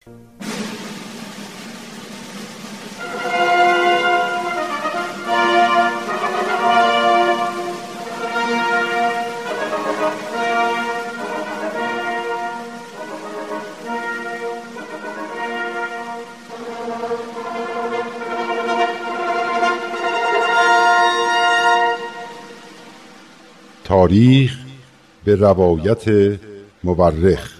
تاریخ به روایت مورخ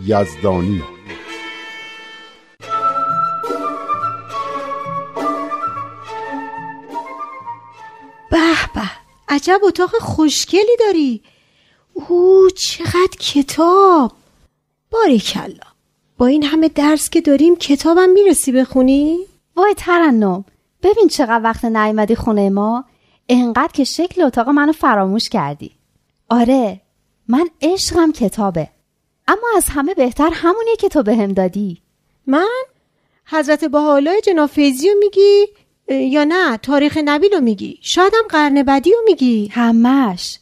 یزدانی. به به عجب اتاق خوشگلی داری. او چقدر کتاب. باریکلا با این همه درس که داریم کتابم می‌رسی بخونی؟ وای ترنم ببین چقدر وقت نیومدی خونه ما. انقدر که شکل اتاق منو فراموش کردی. آره من عشقم کتابه. اما از همه بهتر همونیه که تو بهم دادی. من؟ حضرت بحالای جناب فیزی رو میگی؟ یا نه؟ تاریخ نبیل رو میگی؟ شایدم قرن بعدی رو میگی؟ همش.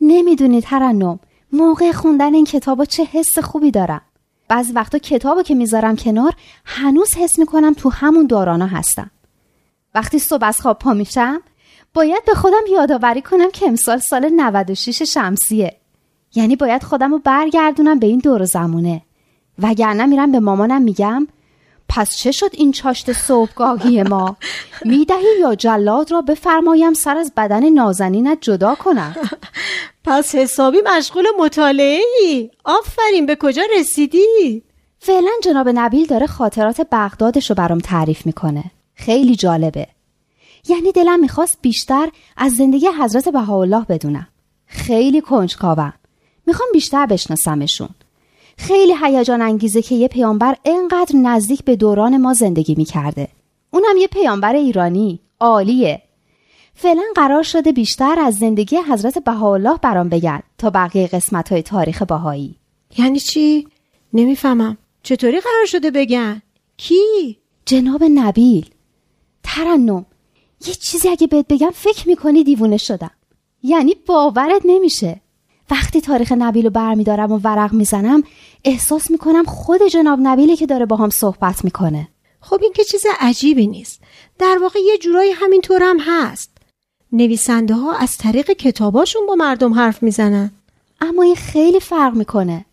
نمی‌دونی ترنم موقع خوندن این کتابا چه حس خوبی دارم. بعضی وقتا کتابو که می‌ذارم کنار هنوز حس می‌کنم تو همون دورانا هستم. وقتی صبح از خواب پا میشم باید به خودم یادآوری کنم که امسال سال 96 شمسیه. یعنی باید خودم رو برگردونم به این دور زمونه. وگرنه میرم به مامانم میگم پس چه شد این چاشت صبحگاهی ما؟ می‌دهی یا جلاد را بفرمایم سر از بدن نازنینت جدا کنم؟ پس حسابی مشغول مطالعه ای آفرین به کجا رسیدی؟ فعلا جناب نبیل داره خاطرات بغدادش رو برام تعریف می‌کنه. خیلی جالبه. یعنی دلم می‌خواست بیشتر از زندگی حضرت بهاءالله بدونم. خیلی کنجکاوم. می‌خوام بیشتر بشناسمشون. خیلی هیجان انگیزه که یه پیامبر انقدر نزدیک به دوران ما زندگی می‌کرده. اونم یه پیامبر ایرانی عالیه. فعلا قرار شده بیشتر از زندگی حضرت بهاءالله برام بگن تا بقیه قسمت های تاریخ بهایی. یعنی چی؟ نمی‌فهمم. چطوری قرار شده بگن؟ کی؟ جناب نبیل. ترنم. یه چیزی اگه بهت بگم فکر می‌کنی دیوونه شدم. یعنی باورت نمیشه. وقتی تاریخ نبیل رو برمیدارم و ورق می‌زنم احساس می‌کنم خود جناب نبیله که داره با هم صحبت می‌کنه. خب این که چیز عجیبی نیست. در واقع یه جورایی همینطور هم هست. نویسنده ها از طریق کتاباشون با مردم حرف می‌زنن. اما این خیلی فرق می‌کنه.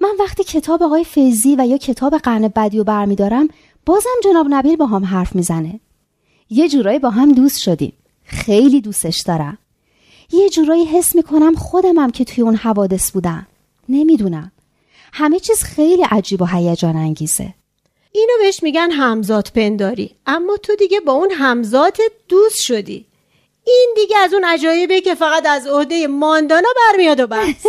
من وقتی کتاب آقای فیزی و یا کتاب قرن بدی رو برمیدارم بازم جناب نبیل با هم حرف می‌زنه. یه جورایی با هم دوست شدیم. خیلی دوستش دارم. یه جورایی حس می‌کنم خودمم که توی اون حوادث بودم. نمی‌دونم. همه چیز خیلی عجیب و هیجان انگیزه. اینو بهش میگن همزاد پنداری. اما تو دیگه با اون همزاد دوست شدی. این دیگه از اون عجایبه که فقط از عهده ماندانا برمیاد و بس.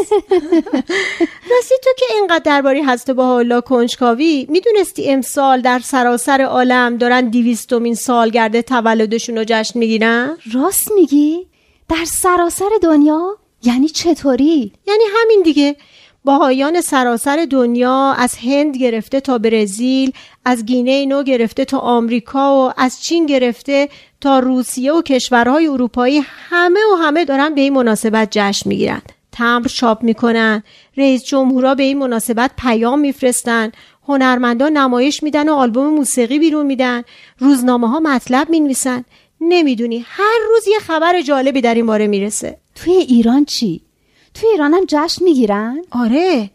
راستی تو که اینقدر درباره هست با حالا کنجکاوی می‌دونستی امسال در سراسر عالم دارن دیویستومین سالگرد تولدشون رو جشن می‌گیرن؟ راست میگی؟ در سراسر دنیا؟ یعنی چطوری؟ یعنی همین دیگه. باهایان سراسر دنیا از هند گرفته تا برزیل از گینه نو گرفته تا آمریکا و از چین گرفته تا روسیه و کشورهای اروپایی همه و همه دارن به این مناسبت جشن می‌گیرن. تمبر چاپ می‌کنن رئیس جمهورا به این مناسبت پیام میفرستن هنرمندان نمایش میدن و آلبوم موسیقی بیرون میدن روزنامه ها مطلب می‌نویسن. نمی‌دونی. هر روز یه خبر جالبی در این باره می‌رسه. توی ایران چی؟ توی ایران هم جشن می‌گیرن؟ آره.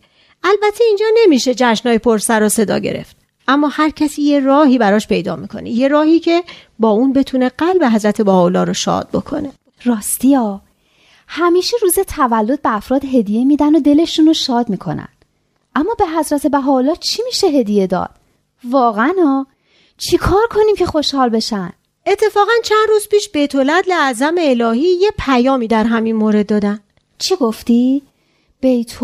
البته اینجا نمیشه جشنای پر سر و صدا گرفت. اما هر کسی یه راهی براش پیدا می‌کنه. یه راهی که با اون بتونه قلب حضرت بهاءالله رو شاد بکنه. راستی ها همیشه روز تولد به افراد هدیه میدن و دلشون رو شاد می‌کنن. اما به حضرت بهاءالله چی میشه هدیه داد؟ واقعا چی کار کنیم که خوشحال بشن؟ اتفاقا چند روز پیش بیت اعظم الهی یه پیامی در همین مورد دادن. چی گفتی؟ بیت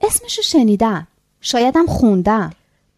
اسمشو شنیدم. شایدم خوندم.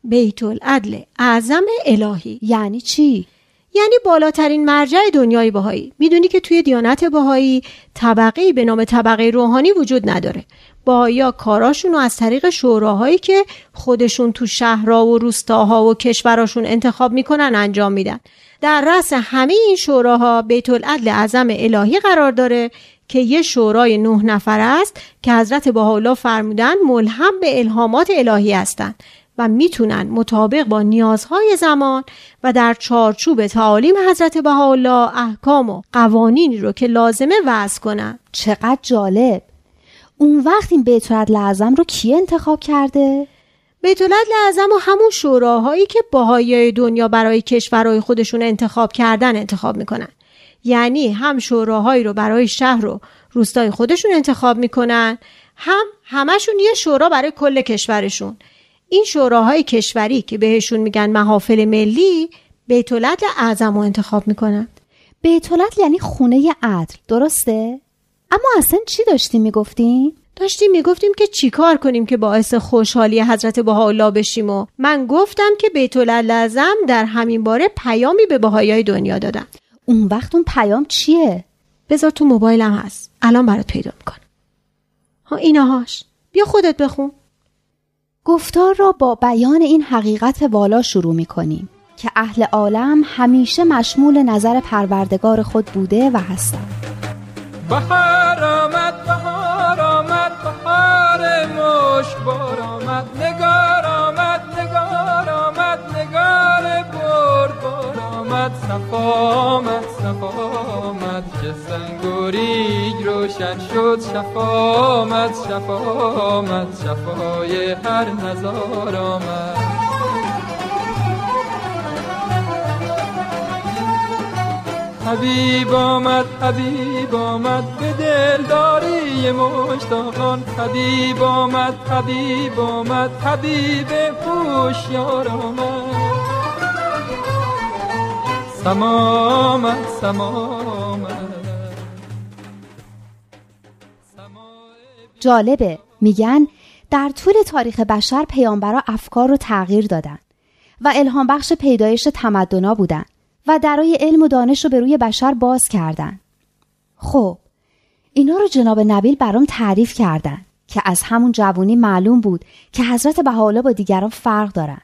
بیت العدل اعظم الهی. یعنی چی؟ یعنی بالاترین مرجع دنیای بهایی. می‌دونی که توی دیانت بهایی طبقه به نام طبقه روحانی وجود نداره. بایا کاراشون رو از طریق شوراهایی که خودشون تو شهرها و روستاها و کشوراشون انتخاب می‌کنن انجام میدن. در رأس همه این شوراها بیت العدل اعظم الهی قرار داره که یه شورای نه نفر است که حضرت بهاءالله فرمودن ملهم به الهامات الهی هستند و می‌تونن مطابق با نیازهای زمان و در چارچوب تعالیم حضرت بهاءالله احکام و قوانینی رو که لازمه وضع کنن چقدر جالب اون وقت این بیت اعظم رو کی انتخاب کرده؟ بیت اعظم و همون شوراهایی که باهای دنیا برای کشورهای خودشون انتخاب کردن انتخاب می‌کنن یعنی هم شوراهایی رو برای شهر و روستای خودشون انتخاب می‌کنن هم همشون یه شورا برای کل کشورشون این شوراهای کشوری که بهشون میگن محافل ملی بیت اعظم رو انتخاب می‌کنن بیت یعنی خونه عدل درسته؟ اما اصلا چی داشتیم می‌گفتیم؟ داشتیم می‌گفتیم که چیکار کنیم که باعث خوشحالی حضرت بهاءالله بشیم و من گفتم که بیت اعظم در همین باره پیامی به بهایای دنیا دادن اون وقت اون پیام چیه؟ بذار تو موبایلم هست. الان برات پیدا می‌کنم. ها اینهاش بیا خودت بخون. گفتار را با بیان این حقیقت والا شروع می کنیم که اهل عالم همیشه مشمول نظر پروردگار خود بوده و هستند. آمد آمد آمد که سنگوریگ روشن شد شفا آمد شفا آمد شفای هر نزار آمد. حبیب آمد حبیب آمد به دلداری مشتاقان. حبیب آمد حبیب آمد حبیب هوشیار آمد سما سما جالبه میگن در طول تاریخ بشر پیامبرا افکار رو تغییر دادن و الهام بخش پیدایش تمدنا بودن و درای علم و دانش رو به روی بشر باز کردن. خب اینا رو جناب نبیل برام تعریف کردن که از همون جوونی معلوم بود که حضرت بهاءالله با دیگران فرق دارن.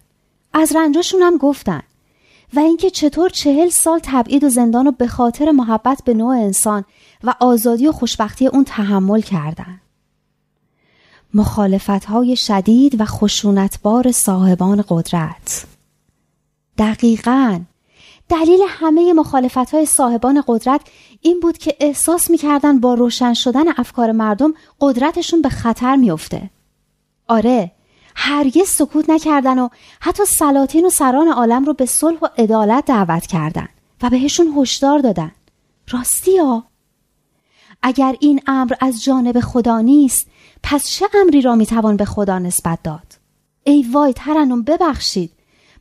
از رنجاشون هم گفتن و اینکه چطور چهل سال تبعید و زندان رو به خاطر محبت به نوع انسان و آزادی و خوشبختی اون تحمل کردن. مخالفت های شدید و خشونتبار صاحبان قدرت دقیقاً دلیل همه مخالفت های صاحبان قدرت این بود که احساس می‌کردن با روشن شدن افکار مردم قدرتشون به خطر میافته. آره هرگز سکوت نکردن و حتی سلاطین و سران عالم رو به صلح و عدالت دعوت کردن و بهشون هشدار دادن. راستی ها؟ اگر این امر از جانب خدا نیست پس چه امری را می‌توان به خدا نسبت داد؟ ای وای ترنم ببخشید.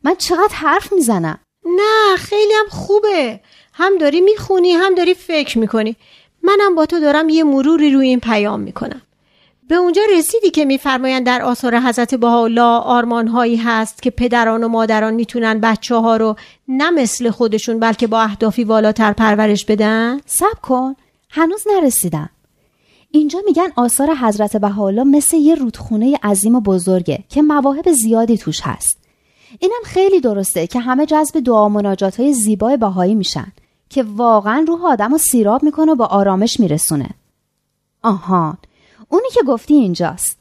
من چقدر حرف می‌زنم؟ نه خیلی هم خوبه. هم داری می‌خونی هم داری فکر می‌کنی. منم با تو دارم یه مروری روی این پیام می‌کنم. به اونجا رسیدی که میفرمایند در آثار حضرت بهاءالله آرمان هایی هست که پدران و مادران می‌تونن بچه ها رو نه مثل خودشون بلکه با اهدافی والاتر پرورش بدن؟ سب کن هنوز نرسیدم. اینجا میگن آثار حضرت بهاءالله مثل یه رودخونه عظیم و بزرگه که مواهب زیادی توش هست. اینم خیلی درسته که همه جذب دعا مناجات های زیبای باهایی میشن که واقعا روح آدم رو سیراب می‌کنه و با آرامش میرسونه. آهان اونی که گفتی اینجاست.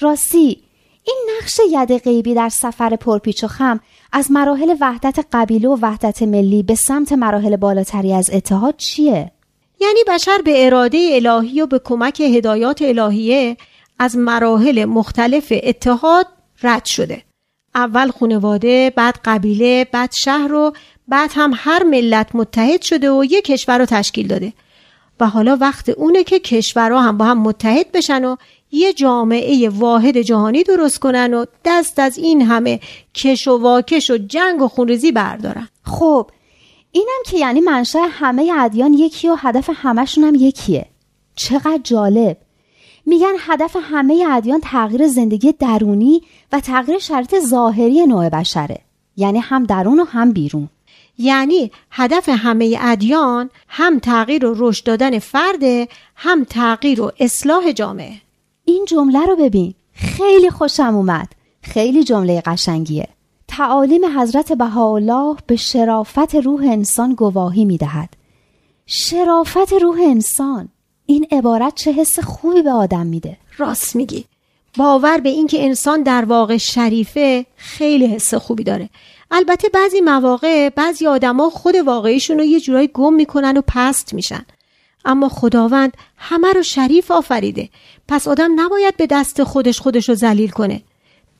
راستی این نقش ید غیبی در سفر پرپیچ و خم از مراحل وحدت قبیله و وحدت ملی به سمت مراحل بالاتری از اتحاد چیه؟ یعنی بشر به اراده الهی و به کمک هدایات الهیه از مراحل مختلف اتحاد رد شده. اول خانواده بعد قبیله بعد شهر و بعد هم هر ملت متحد شده و یک کشور رو تشکیل داده. و حالا وقت اونه که کشورها هم با هم متحد بشن و یه جامعه واحد جهانی درست کنن و دست از این همه کش و واکش و جنگ و خونریزی بردارن. خب اینم که یعنی منشأ همه ادیان یکی و هدف همشون هم یکیه. چقدر جالب. میگن هدف همه ادیان تغییر زندگی درونی و تغییر شرط ظاهری نوع بشره. یعنی هم درون و هم بیرون. یعنی هدف همه ادیان هم تغییر و رشد دادن فرده هم تغییر و اصلاح جامعه. این جمله رو ببین. خیلی خوشم اومد. خیلی جمله قشنگیه. تعالیم حضرت بهاءالله به شرافت روح انسان گواهی می‌دهد. شرافت روح انسان. این عبارت چه حس خوبی به آدم میده. راست میگی. باور به اینکه انسان در واقع شریفه خیلی حس خوبی داره. البته بعضی مواقع بعضی آدما خود واقعیشون رو یه جورایی گم می‌کنن و پست میشن. اما خداوند همه رو شریف آفریده. پس آدم نباید به دست خودش خودش رو ذلیل کنه.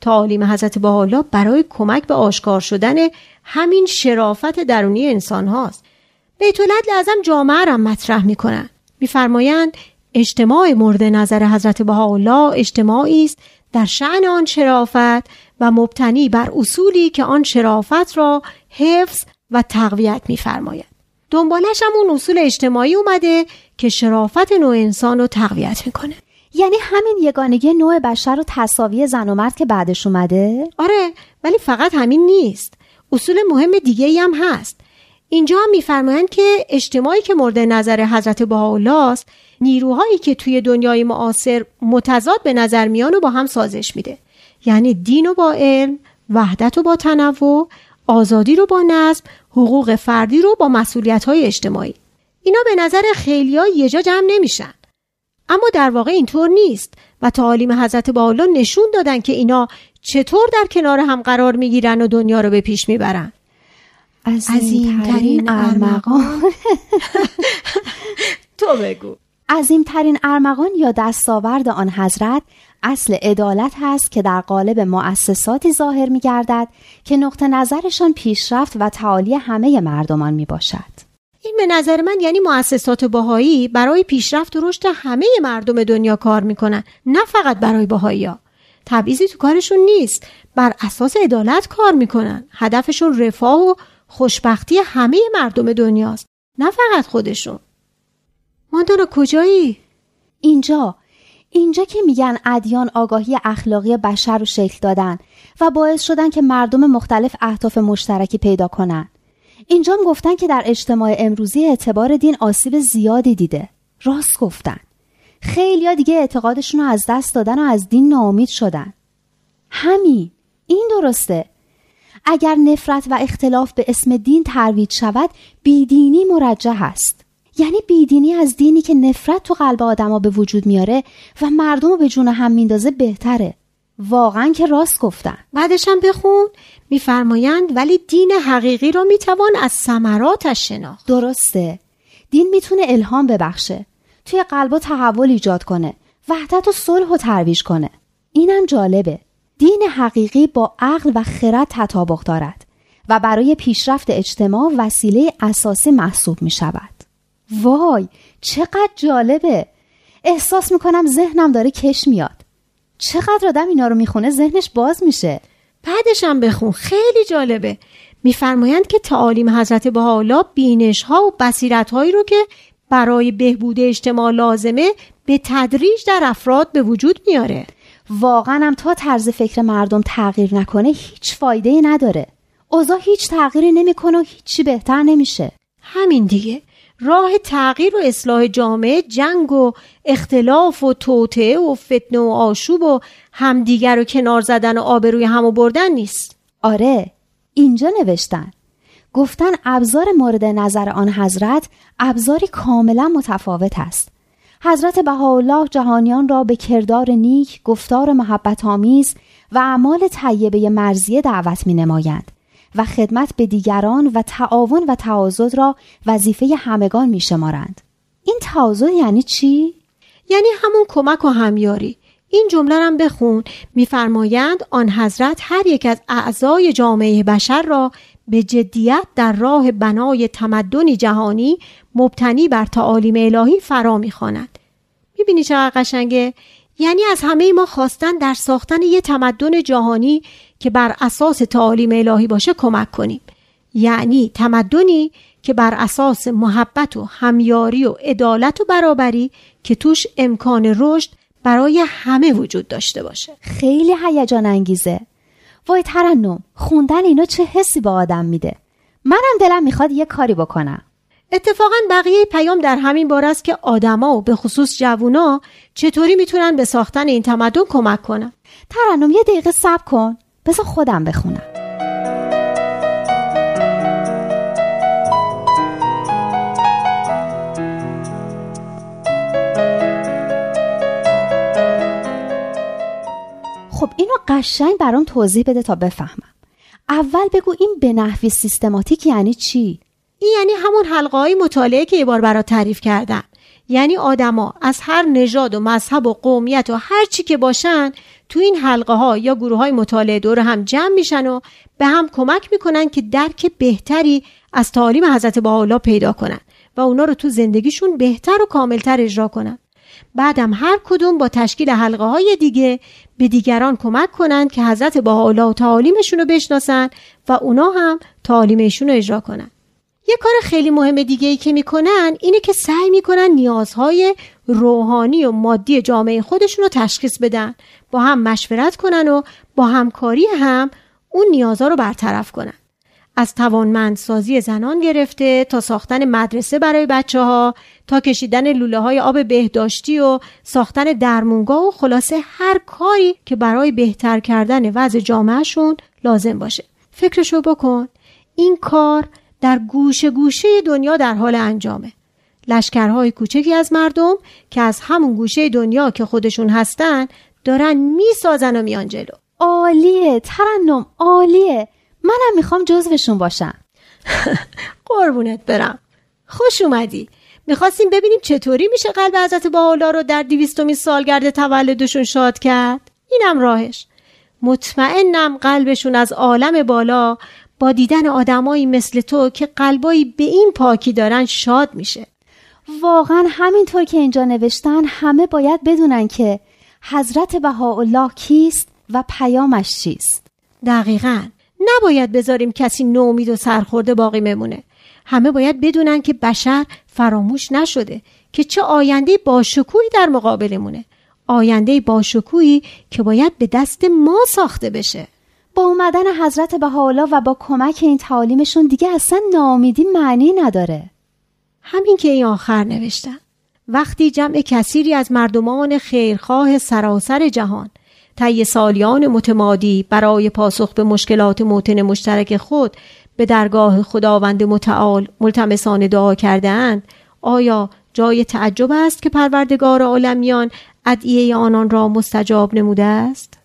تعالیم حضرت بحالا برای کمک به آشکار شدن همین شرافت درونی انسان هاست. بیت لازم جامعه را مطرح می‌کنن. میفرمایند اجتماع مورد نظر حضرت بهاءالله اجتماعی است. در شعن آن شرافت و مبتنی بر اصولی که آن شرافت را حفظ و تقویت میفرماید. دنبالش هم اون اصول اجتماعی اومده که شرافت نوع انسان رو تقویت می‌کنه. یعنی همین یگانگی نوع بشر و تصاوی زن و مرد که بعدش اومده؟ آره ولی فقط همین نیست. اصول مهم دیگه ای هم هست. اینجا هم میفرمایند که اجتماعی که مورد نظر حضرت بهاءالله است نیروهایی که توی دنیای معاصر متضاد به نظر میان و با هم سازش میده. یعنی دین و با علم وحدت و با تنوع آزادی رو با نظم حقوق فردی رو با مسئولیت های اجتماعی. اینا به نظر خیلی ها یه جا جمع نمیشن. اما در واقع اینطور نیست و تعالیم حضرت بالا نشون دادن که اینا چطور در کنار هم قرار می‌گیرن و دنیا رو به پیش می‌برن. عظیمترین ارمغان. تو بگو. عظیمترین ارمغان یا دستاورد آن حضرت اصل عدالت هست که در قالب مؤسساتی ظاهر می گردد که نقطه نظرشان پیشرفت و تعالی همه مردمان می باشد. این به نظر من یعنی مؤسسات باهایی برای پیشرفت و رشد همه مردم دنیا کار می‌کنن نه فقط برای باهایی ها. تبعیضی تو کارشون نیست بر اساس عدالت کار می‌کنن هدفشون رفاه و خوشبختی همه مردم دنیاست نه فقط خودشون ماندانا کجایی؟ اینجا اینجا که میگن ادیان آگاهی اخلاقی بشر رو شکل دادن و باعث شدن که مردم مختلف اهداف مشترکی پیدا کنن. اینجا گفتن که در اجتماع امروزی اعتبار دین آسیب زیادی دیده. راست گفتن. خیلیا دیگه اعتقادشون رو از دست دادن و از دین ناامید شدن. همین. این درسته. اگر نفرت و اختلاف به اسم دین ترویج شود بیدینی مرجح است یعنی بیدینی از دینی که نفرت تو قلب آدما به وجود میاره و مردم رو به جون هم میندازه بهتره. واقعا که راست گفتن. بعدش هم بخون میفرمایند ولی دین حقیقی رو می‌توان از ثمراتش شناخت. درسته. دین می‌تونه الهام ببخشه توی قلبا تحول ایجاد کنه وحدت و صلح و ترویج کنه. اینم جالبه. دین حقیقی با عقل و خرد تطابق دارد و برای پیشرفت اجتماع وسیله اساسی محسوب می شود. وای چقدر جالبه. احساس می‌کنم ذهنم داره کش میاد. چقدر آدم اینا رو می‌خونه ذهنش باز میشه. بعدش هم بخون خیلی جالبه. میفرمایند که تعالیم حضرت بهاءالله بینش ها و بصیرت هایی رو که برای بهبود اجتماع لازمه به تدریج در افراد به وجود میاره. واقعا هم تا طرز فکر مردم تغییر نکنه هیچ فایده ای نداره. اوضاع هیچ تغییری نمی‌کنه و هیچی بهتر نمیشه. همین دیگه. راه تغییر و اصلاح جامعه جنگ و اختلاف و توطعه و فتنه و آشوب و همدیگر رو کنار زدن و آبروی همو بردن نیست. آره اینجا نوشتن. گفتن ابزار مورد نظر آن حضرت ابزاری کاملا متفاوت است. حضرت بهاءالله جهانیان را به کردار نیک، گفتار محبت آمیز و اعمال طیبه مرزیه دعوت می نمایند و خدمت به دیگران و تعاون و تعاضد را وظیفه همگان می شمارند. این تعاضد یعنی چی؟ یعنی همون کمک و همیاری این جمله هم بخون میفرمایند آن حضرت هر یک از اعضای جامعه بشر را به جدیت در راه بنای تمدنی جهانی مبتنی بر تعالیم الهی فرا می‌خواند می‌بینی چقدر قشنگه یعنی از همه ما خواستن در ساختن یه تمدن جهانی که بر اساس تعالیم الهی باشه کمک کنیم. یعنی تمدنی که بر اساس محبت و همیاری و عدالت و برابری که توش امکان رشد برای همه وجود داشته باشه. خیلی هیجان انگیزه. وای ترنم خوندن اینا چه حسی به آدم میده؟ منم دلم می‌خواد یه کاری بکنم. اتفاقا بقیه پیام در همین بار است که آدما و به خصوص جوونا چطوری می‌تونن به ساختن این تمدن کمک کنن؟ ترنم یه دقیقه صبر کن. بذار خودم بخونم. خب اینو قشنگ برام توضیح بده تا بفهمم. اول بگو این به نحوی سیستماتیک یعنی چی؟ این یعنی همون حلقه های مطالعه که یه بار برات تعریف کردم یعنی آدما از هر نژاد و مذهب و قومیت و هر چی که باشن تو این حلقه ها یا گروه های مطالعه دور هم جمع میشن و به هم کمک می‌کنن که درک بهتری از تعالیم حضرت بهاءالله پیدا کنن و اونا رو تو زندگیشون بهتر و کاملتر اجرا کنن. بعدم هر کدوم با تشکیل حلقه های دیگه به دیگران کمک کنند که حضرت بهاءالله و تعالیمشون رو بشناسن و اونا هم تعالیمشون رو اجرا کنن. یه کار خیلی مهم دیگه ای که می‌کنن اینه که سعی می‌کنن نیازهای روحانی و مادی جامعه خودشون رو تشخیص بدن. با هم مشورت کنن و با همکاری هم اون نیازها رو برطرف کنن. از توانمندسازی زنان گرفته تا ساختن مدرسه برای بچه ها تا کشیدن لوله های آب بهداشتی و ساختن درمونگاه و خلاصه هر کاری که برای بهتر کردن وضع جامعهشون لازم باشه. فکرشو بکن. این کار در گوشه گوشه دنیا در حال انجامه. لشکرهای کوچکی از مردم که از همون گوشه دنیا که خودشون هستن دارن می‌سازن و میان جلو. عالیه ترنم عالیه. منم می‌خوام جزوشون باشم قربونت برم. خوش اومدی. می‌خواستیم ببینیم چطوری میشه قلب حضرت باحالا رو در دیویستومی سالگرد تولدشون شاد کرد؟ اینم راهش. مطمئنم قلبشون از عالم بالا با دیدن آدمایی مثل تو که قلبایی به این پاکی دارن شاد میشه. واقعا همینطور که اینجا نوشتن همه باید بدونن که حضرت بهاءالله کیست و پیامش چیست. دقیقا. نباید بذاریم کسی نومید و سرخورده باقی ممونه همه باید بدونن که بشر فراموش نشده که چه آینده باشکوهی در مقابلمونه. آینده باشکوهی که باید به دست ما ساخته بشه. با اومدن حضرت بهاءالله و با کمک این تعالیمشون دیگه اصلا ناامیدی معنی نداره همین که این آخر نوشتن وقتی جمع کثیری از مردمان خیرخواه سراسر جهان طی سالیان متمادی برای پاسخ به مشکلات موتن مشترک خود به درگاه خداوند متعال ملتمسان دعا کرده اند آیا جای تعجب است که پروردگار عالمیان ادعیه آنان را مستجاب نموده است؟